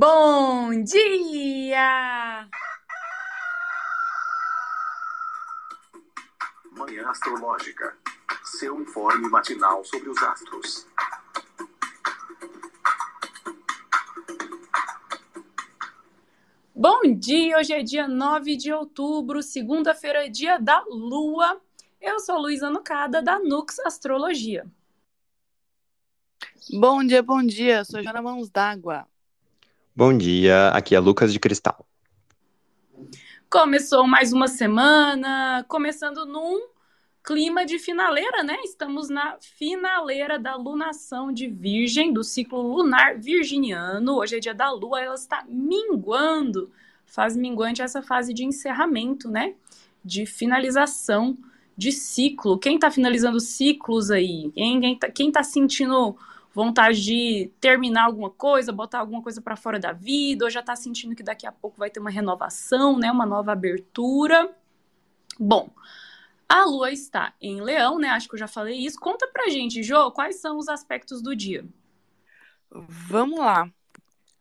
Bom dia! Manhã Astrológica. Seu informe matinal sobre os astros. Bom dia! Hoje é dia 9 de outubro, segunda-feira, dia da Lua. Eu sou Luísa Nucada, da Nux Astrologia. Bom dia, bom dia. Sou Joana Mãos d'Água. Bom dia, aqui é Lucas de Cristal. Começou mais uma semana, começando num clima de finaleira, né? Estamos na finaleira da lunação de Virgem, do ciclo lunar virginiano. Hoje é dia da lua, ela está minguando. Faz minguante essa fase de encerramento, né? De finalização de ciclo. Quem está finalizando ciclos aí? Quem, tá, quem tá sentindo vontade de terminar alguma coisa, botar alguma coisa para fora da vida, ou já está sentindo que daqui a pouco vai ter uma renovação, né, uma nova abertura. Bom, a lua está em Leão, né? Acho que eu já falei isso. Conta pra gente, Jo, quais são os aspectos do dia? Vamos lá.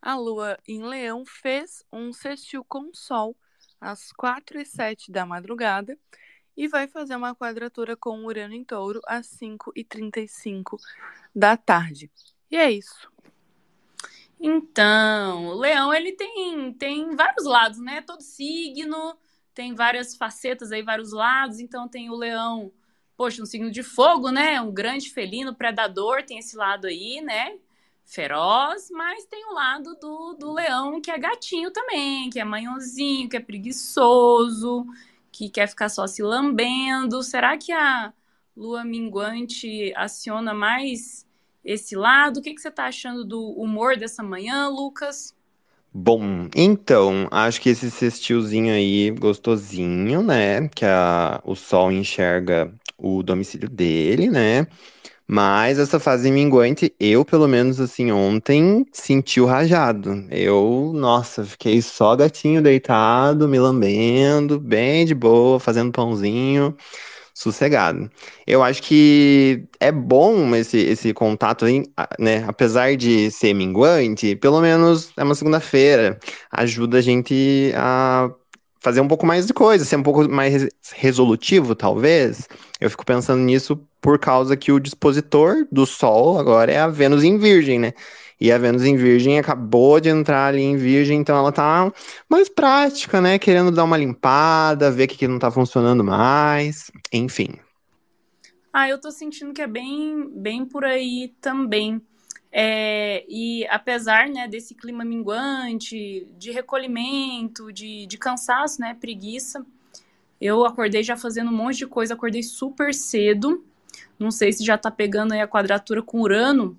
A lua em Leão fez um sextil com o Sol às 4 e 7 da madrugada e vai fazer uma quadratura com Urano em Touro às 5 e 35 da tarde. E é isso. Então, o leão ele tem, tem vários lados, né? Todo signo tem várias facetas aí, vários lados. Então tem o leão, poxa, um signo de fogo, né? Um grande felino, predador, tem esse lado aí, né? Feroz, mas tem o lado do, do leão que é gatinho também, que é manhãozinho, que é preguiçoso, que quer ficar só se lambendo. Será que a lua minguante aciona mais esse lado? O que, que você está achando do humor dessa manhã, Lucas? Bom, então, acho que esse sextilzinho aí, gostosinho, né? Que a, o sol enxerga o domicílio dele, né? Mas essa fase minguante, eu, pelo menos assim, ontem senti o rajado. Eu, nossa, fiquei só gatinho deitado, me lambendo, bem de boa, fazendo pãozinho, sossegado. Eu acho que é bom esse, esse contato né? Apesar de ser minguante, pelo menos é uma segunda-feira. Ajuda a gente a fazer um pouco mais de coisa, ser um pouco mais resolutivo, talvez. Eu fico pensando nisso por causa que o dispositor do Sol agora é a Vênus em Virgem, né? E a Vênus em Virgem acabou de entrar ali em Virgem, então ela tá mais prática, né? Querendo dar uma limpada, ver o que, que não tá funcionando mais, enfim. Ah, eu tô sentindo que é bem, bem por aí também. É, e apesar né, desse clima minguante, de recolhimento, de, de cansaço, né, preguiça, eu acordei já fazendo um monte de coisa, acordei super cedo. Não sei se já tá pegando aí a quadratura com Urano.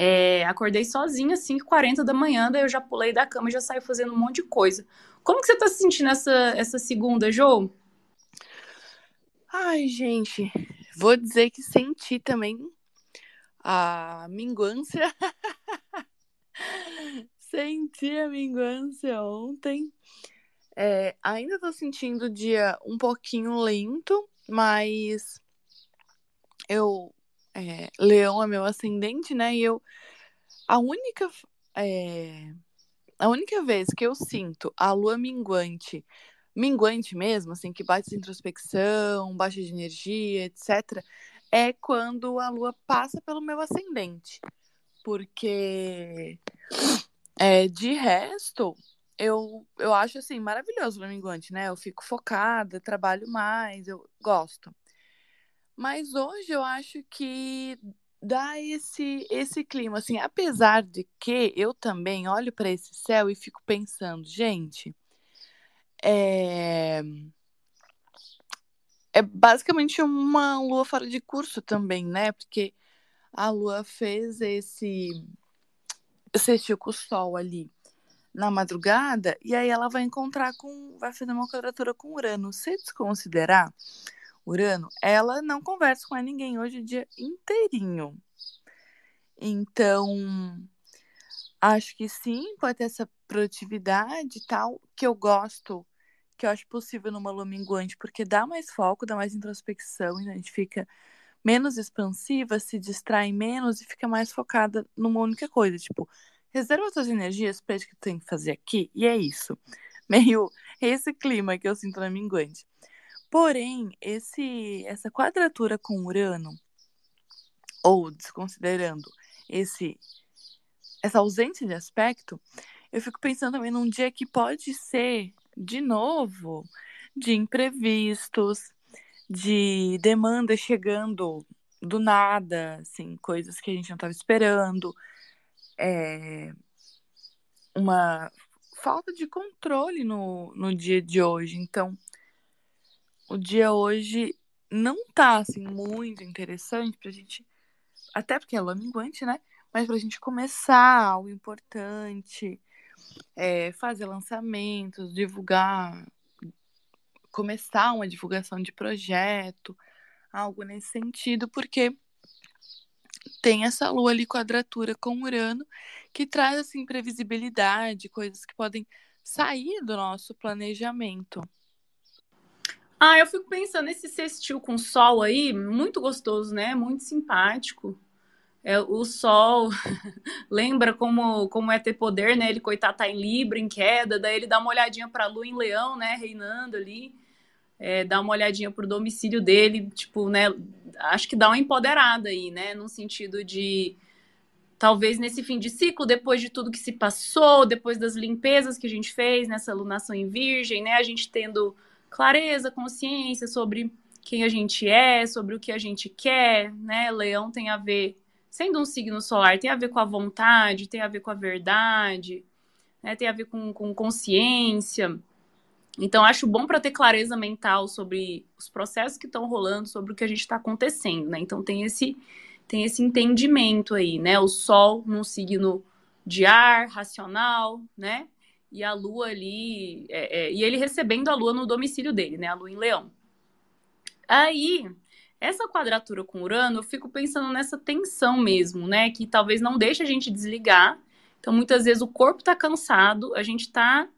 É, acordei sozinha, 5h40 da manhã, daí eu já pulei da cama e já saí fazendo um monte de coisa. Como que você tá se sentindo essa, essa segunda, Jô? Ai, gente, vou dizer que senti também a minguância. Senti a minguância ontem. É, ainda tô sentindo o dia um pouquinho lento, mas eu. É, leão é meu ascendente, né? E eu. A única. É, a única vez que eu sinto a lua minguante, minguante mesmo, assim, que bate introspecção, baixa de energia, etc., é quando a lua passa pelo meu ascendente. Porque é, de resto, eu, eu acho assim maravilhoso o minguante, né? Eu fico focada, trabalho mais, eu gosto. Mas hoje eu acho que dá esse esse clima assim, apesar de que eu também olho para esse céu e fico pensando, gente, é é basicamente uma lua fora de curso também, né? Porque a lua fez esse sextil com o sol ali na madrugada e aí ela vai encontrar com vai fazer uma quadratura com Urano. Se desconsiderar Urano, ela não conversa com ninguém hoje o dia inteirinho. Então, acho que sim, pode ter essa produtividade e tal, que eu gosto que eu acho possível numa lua minguante, porque dá mais foco, dá mais introspecção, e a gente fica menos expansiva, se distrai menos e fica mais focada numa única coisa, tipo, reserva suas energias para isso que tem que fazer aqui, e é isso. Meio esse clima que eu sinto na minguante. Porém, esse essa quadratura com Urano, ou desconsiderando esse essa ausência de aspecto, eu fico pensando também num dia que pode ser, de novo, de imprevistos, de demandas chegando do nada, assim, coisas que a gente não estava esperando, é, uma falta de controle no, no dia de hoje. Então, o dia hoje não tá, assim, muito interessante pra gente, até porque é lua minguante, né? Mas pra gente começar algo importante, é, fazer lançamentos, divulgar, começar uma divulgação de projeto, algo nesse sentido, porque tem essa lua ali quadratura com Urano que traz assim previsibilidade, coisas que podem sair do nosso planejamento. Ah, eu fico pensando nesse sextil com sol aí, muito gostoso, né? Muito simpático. É, o sol lembra como, como é ter poder, né? Ele, coitado, tá em Libra, em queda, daí ele dá uma olhadinha pra lua em leão, né? Reinando ali é, dar uma olhadinha pro domicílio dele, tipo, né? Acho que dá uma empoderada aí, né? No sentido de talvez nesse fim de ciclo, depois de tudo que se passou, depois das limpezas que a gente fez nessa alunação em virgem, né? A gente tendo clareza, consciência sobre quem a gente é, sobre o que a gente quer, né? Leão tem a ver, sendo um signo solar, tem a ver com a vontade, tem a ver com a verdade, né? Tem a ver com, com consciência. Então, acho bom para ter clareza mental sobre os processos que estão rolando, sobre o que a gente está acontecendo, né? Então, tem esse, tem esse entendimento aí, né? O Sol num signo de ar, racional, né? E a Lua ali, é, é, e ele recebendo a Lua no domicílio dele, né? A Lua em Leão. Aí, essa quadratura com Urano, eu fico pensando nessa tensão mesmo, né? Que talvez não deixe a gente desligar. Então, muitas vezes o corpo está cansado, a gente está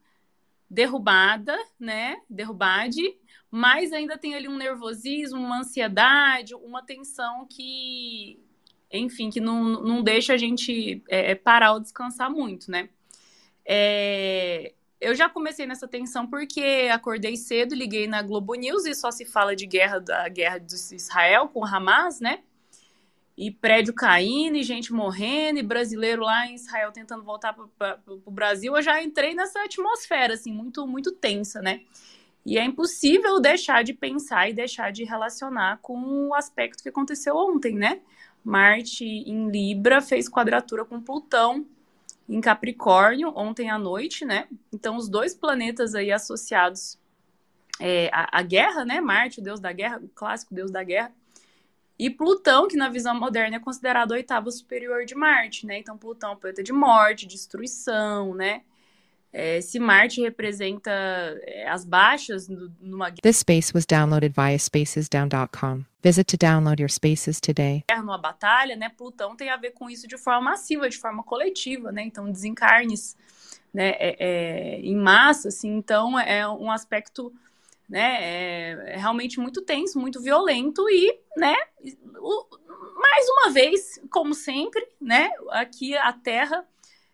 derrubada, né? Derrubade, mas ainda tem ali um nervosismo, uma ansiedade, uma tensão que, enfim, que não, não deixa a gente é, é, parar ou descansar muito, né? É, eu já comecei nessa tensão porque acordei cedo, liguei na Globo News e só se fala de guerra da guerra de Israel com Hamas, né? e prédio caindo, e gente morrendo, e brasileiro lá em Israel tentando voltar para o Brasil, eu já entrei nessa atmosfera, assim, muito, muito tensa, né? E é impossível deixar de pensar e deixar de relacionar com o aspecto que aconteceu ontem, né? Marte em Libra fez quadratura com Plutão em Capricórnio ontem à noite, né? Então, os dois planetas aí associados é, à, à guerra, né? Marte, o deus da guerra, o clássico deus da guerra, e Plutão, que na visão moderna é considerado o oitavo superior de Marte, né? Então, Plutão é planeta de morte, destruição, né? É, se Marte representa é, as baixas numa This space was downloaded via spacesdown.com. Visit to download your spaces today. guerra, numa batalha, né? Plutão tem a ver com isso de forma massiva, de forma coletiva, né? Então, desencarnes, né? É, é, em massa, assim. Então, é um aspecto né? É, realmente muito tenso, muito violento e, né? O, mais uma vez, como sempre, né? Aqui a Terra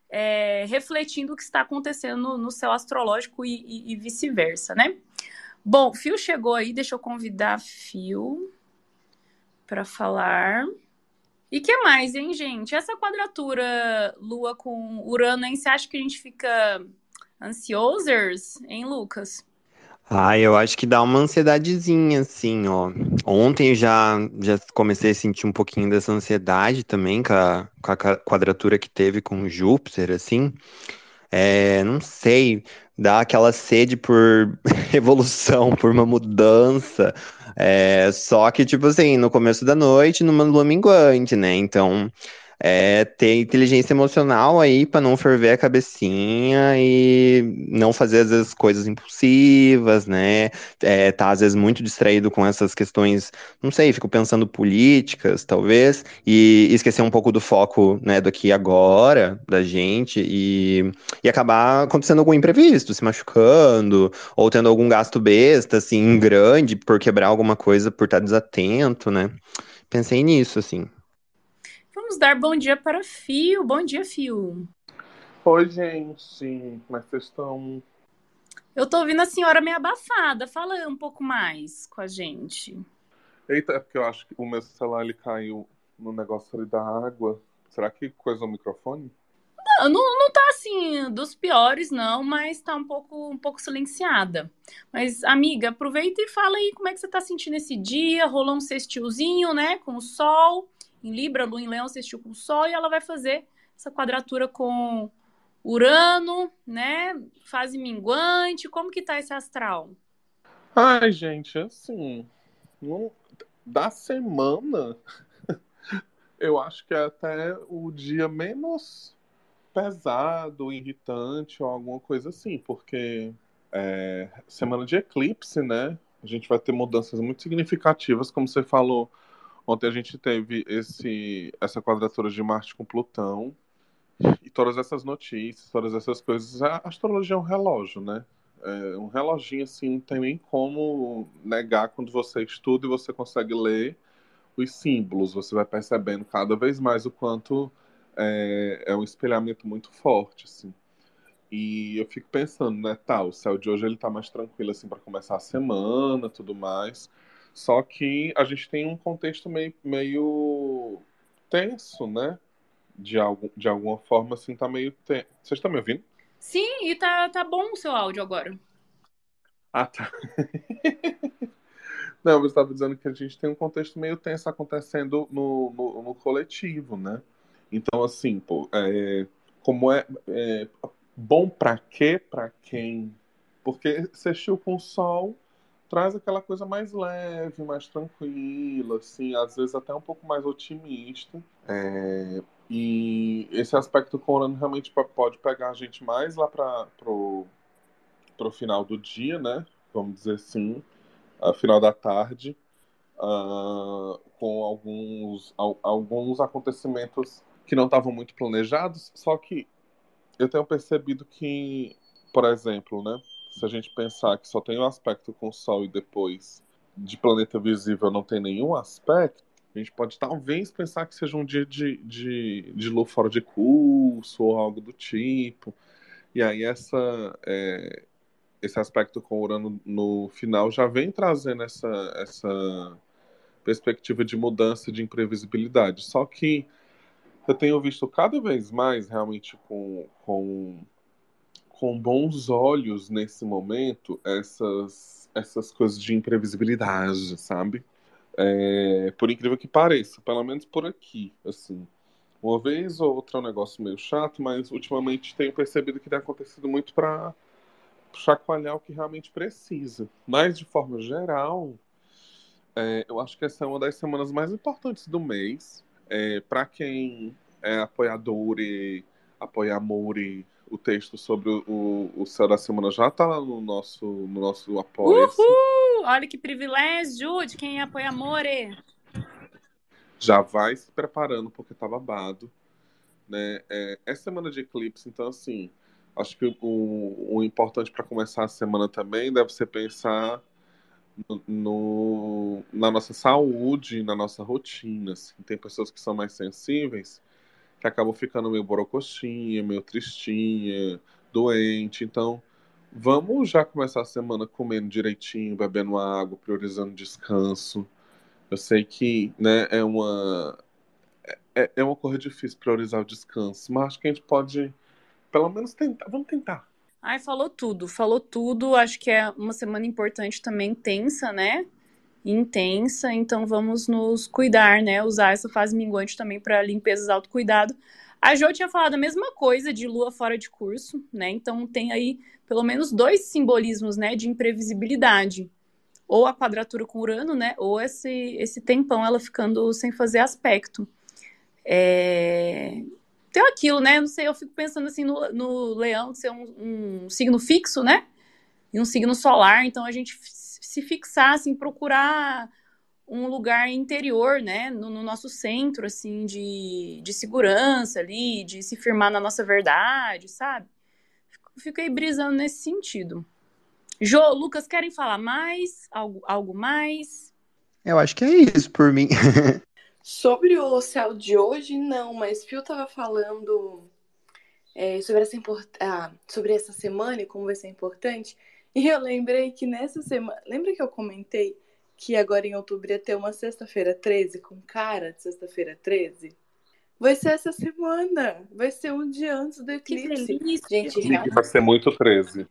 é, refletindo o que está acontecendo no, céu astrológico e, e, e vice-versa, né? Bom, Fio chegou aí, deixa eu convidar Fio para falar. E que mais, hein, gente? Essa quadratura Lua com Urano, hein? Você acha que a gente fica ansiosos, hein, Lucas? Ah, eu acho que dá uma ansiedadezinha, assim, ó. Ontem eu já, já comecei a sentir um pouquinho dessa ansiedade também, com a, com a quadratura que teve com Júpiter, assim. É, não sei, dá aquela sede por evolução, por uma mudança. É, só que, tipo assim, no começo da noite, numa lua minguante, né? Então, é ter inteligência emocional aí para não ferver a cabecinha e não fazer às vezes coisas impulsivas, né? É, tá às vezes muito distraído com essas questões, não sei, fico pensando políticas, talvez, e esquecer um pouco do foco, né, do aqui e agora, da gente, e, e acabar acontecendo algum imprevisto, se machucando, ou tendo algum gasto besta, assim, grande, por quebrar alguma coisa, por estar desatento, né? Pensei nisso, assim. Vamos dar bom dia para Fio. Bom dia, Fio. Oi, gente. Como é que vocês estão? Eu tô ouvindo a senhora meio abafada. Fala um pouco mais com a gente. Eita, é porque eu acho que o meu celular ele caiu no negócio ali da água. Será que coisa o microfone? Não, não, não tá assim dos piores, não, mas tá um pouco, um pouco silenciada. Mas, amiga, aproveita e fala aí como é que você tá sentindo esse dia. Rolou um sextilzinho, né? Com o sol. Em Libra, Lua em Leão sextil com o sol. E ela vai fazer essa quadratura com Urano, né? Fase minguante. Como que tá esse astral? Ai, gente, assim. não- Da semana, eu acho que é até o dia menos pesado, irritante ou alguma coisa assim, porque é semana de eclipse, né? A gente vai ter mudanças muito significativas, como você falou. Ontem a gente teve esse, essa quadratura de Marte com Plutão. E todas essas notícias, todas essas coisas. A astrologia é um relógio, né? É um reloginho assim, não tem nem como negar quando você estuda e você consegue ler os símbolos. Você vai percebendo cada vez mais o quanto é, é um espelhamento muito forte, assim. E eu fico pensando, né, tá, o céu de hoje ele tá mais tranquilo assim para começar a semana, tudo mais. Só que a gente tem um contexto meio, meio tenso, né? De, algum, de alguma forma, assim, tá meio tenso. Vocês estão me ouvindo? Sim, e tá, tá bom o seu áudio agora. Ah, tá. Não, você estava dizendo que a gente tem um contexto meio tenso acontecendo no, no, no coletivo, né? Então, assim, pô, é, como é, é bom pra quê, pra quem? Porque sextil com o sol traz aquela coisa mais leve, mais tranquila, assim, às vezes até um pouco mais otimista. É, e esse aspecto com Urano realmente pode pegar a gente mais lá para pro, pro final do dia, né? Vamos dizer assim, a final da tarde, ah, com alguns, al- alguns acontecimentos que não estavam muito planejados, só que eu tenho percebido que, por exemplo, né? Se a gente pensar que só tem um aspecto com o Sol e depois de planeta visível não tem nenhum aspecto, a gente pode talvez pensar que seja um dia de, de, de lua fora de curso ou algo do tipo. E aí essa, é, esse aspecto com Urano no final já vem trazendo essa, essa perspectiva de mudança, de imprevisibilidade. Só que eu tenho visto cada vez mais realmente com, com, com bons olhos nesse momento essas, essas coisas de imprevisibilidade, sabe? É, por incrível que pareça, pelo menos por aqui, assim. Uma vez ou outra é um negócio meio chato, mas ultimamente tenho percebido que tem acontecido muito para chacoalhar o que realmente precisa. Mas, de forma geral, é, eu acho que essa é uma das semanas mais importantes do mês. É, para quem é apoiador e apoiamore, o texto sobre o, o, o céu da semana já tá lá no nosso, no nosso apoia-se. Uhul! Olha que privilégio de quem apoia amore. já vai se preparando porque tá babado, né? É, é semana de eclipse, então assim, acho que o, o importante para começar a semana também deve ser pensar no, no- na nossa saúde, na nossa rotina. assim. Tem pessoas que são mais sensíveis que acabam ficando meio borocoxinha, meio tristinha, doente. Então, vamos já começar a semana comendo direitinho, bebendo água, priorizando descanso. Eu sei que, né, é uma é, é uma coisa difícil priorizar o descanso, mas acho que a gente pode pelo menos tentar. Vamos tentar. Ai, falou tudo, falou tudo. Acho que é uma semana importante também, tensa, né? Intensa, então vamos nos cuidar, né? Usar essa fase minguante também para limpezas autocuidado. A Jo tinha falado a mesma coisa de lua fora de curso, né? Então tem aí pelo menos dois simbolismos, né, de imprevisibilidade. Ou a quadratura com Urano, né? Ou esse, esse tempão ela ficando sem fazer aspecto. É... Tem aquilo, né? Não sei, eu fico pensando assim no, no leão ser um, um signo fixo, né? E um signo solar, então a gente se fixar, assim, procurar um lugar interior, né? No, no nosso centro, assim, de, de segurança ali, de se firmar na nossa verdade, sabe? Fico- Fiquei brisando nesse sentido. Jô, Lucas, querem falar mais? Algo, algo mais? Eu acho que é isso por mim. Sobre o céu de hoje, não, mas Phil tava falando é, sobre, essa import... ah, sobre essa semana e como vai ser importante. E eu lembrei que nessa semana. Lembra que eu comentei que agora em outubro ia ter uma sexta-feira 13 com cara de sexta-feira 13? Vai ser essa semana. Vai ser um dia antes do eclipse. Gente, Amiga, vai ser muito 13.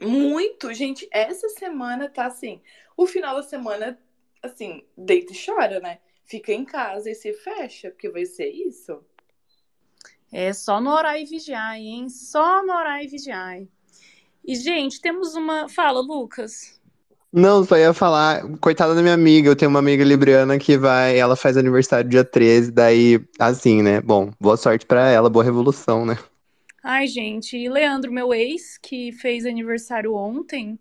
muito, gente. Essa semana tá assim. O final da semana, assim, deita e chora, né? Fica em casa e se fecha, porque vai ser isso. É só no orar e vigiar, hein? Só no orar e vigiar. E, gente, temos uma. Fala, Lucas. Não, só ia falar, coitada da minha amiga, eu tenho uma amiga libriana que vai, ela faz aniversário dia 13, daí, assim, né? Bom, boa sorte pra ela, boa revolução, né? Ai, gente, e Leandro, meu ex, que fez aniversário ontem,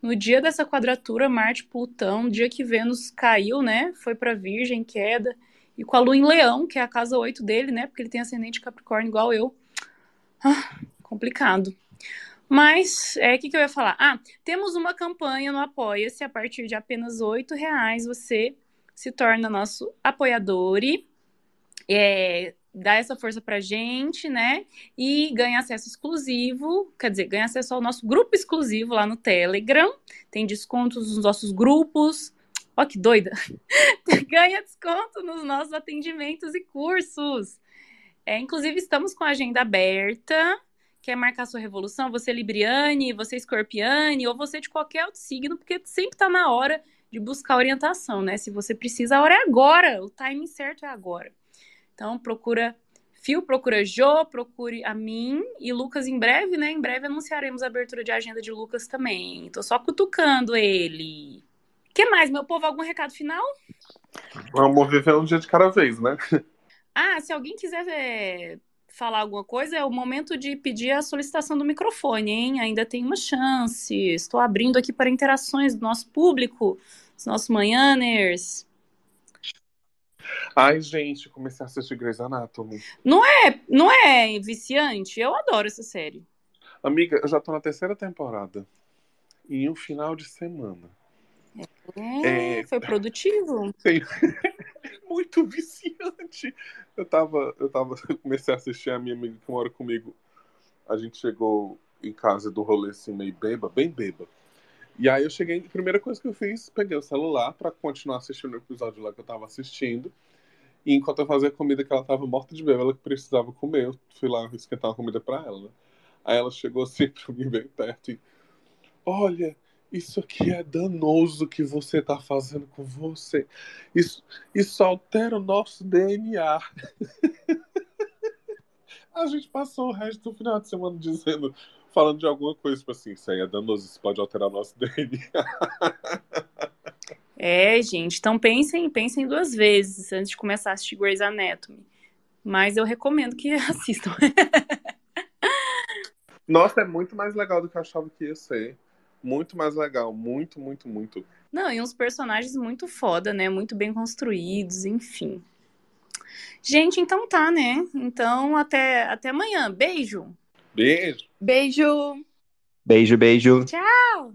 no dia dessa quadratura Marte-Plutão, dia que Vênus caiu, né? Foi pra Virgem, queda, e com a Lua em Leão, que é a casa 8 dele, né? Porque ele tem ascendente Capricórnio igual eu. Ah, complicado. Mas, é, o que, que eu ia falar? Ah, temos uma campanha no Apoia-se, a partir de apenas R$ reais você se torna nosso apoiador e é, dá essa força pra gente, né? E ganha acesso exclusivo, quer dizer, ganha acesso ao nosso grupo exclusivo lá no Telegram, tem descontos nos nossos grupos. Ó, que doida! ganha desconto nos nossos atendimentos e cursos. É, inclusive, estamos com a agenda aberta quer marcar sua revolução, você é Libriane, você é Escorpiane, ou você de qualquer outro signo, porque sempre está na hora de buscar orientação, né? Se você precisa, a hora é agora, o timing certo é agora. Então, procura Fio, procura Jo, procure a mim e Lucas em breve, né? Em breve anunciaremos a abertura de agenda de Lucas também. Tô só cutucando ele. que mais, meu povo? Algum recado final? Vamos viver um dia de cada vez, né? Ah, se alguém quiser é, falar alguma coisa, é o momento de pedir a solicitação do microfone, hein? Ainda tem uma chance. Estou abrindo aqui para interações do nosso público, dos nossos manhãners. Ai, gente, comecei a assistir Grey's Anatomy. Não é, não é viciante? Eu adoro essa série. Amiga, eu já tô na terceira temporada. Em um final de semana. É, É. foi produtivo. Muito viciante. Eu tava, eu tava, comecei a assistir a minha amiga que mora comigo. A gente chegou em casa do rolê assim, meio beba, bem beba. E aí eu cheguei, a primeira coisa que eu fiz, peguei o celular pra continuar assistindo o episódio lá que eu tava assistindo. E enquanto eu fazia comida que ela tava morta de beba, ela que precisava comer, eu fui lá esquentar uma comida pra ela, né? Aí ela chegou assim pra mim bem perto e olha, isso aqui é danoso que você tá fazendo com você. Isso, isso altera o nosso DNA. A gente passou o resto do final de semana dizendo, falando de alguma coisa, tipo assim, isso aí é danoso, isso pode alterar o nosso DNA. É, gente. Então pensem, pensem duas vezes antes de começar a assistir Grey's Anatomy. Mas eu recomendo que assistam. Nossa, é muito mais legal do que eu achava que ia ser. Muito mais legal, muito, muito, muito. Não, e uns personagens muito foda, né? Muito bem construídos, enfim. Gente, então tá, né? Então até, até amanhã. Beijo. Beijo! Beijo! Beijo, beijo. Tchau.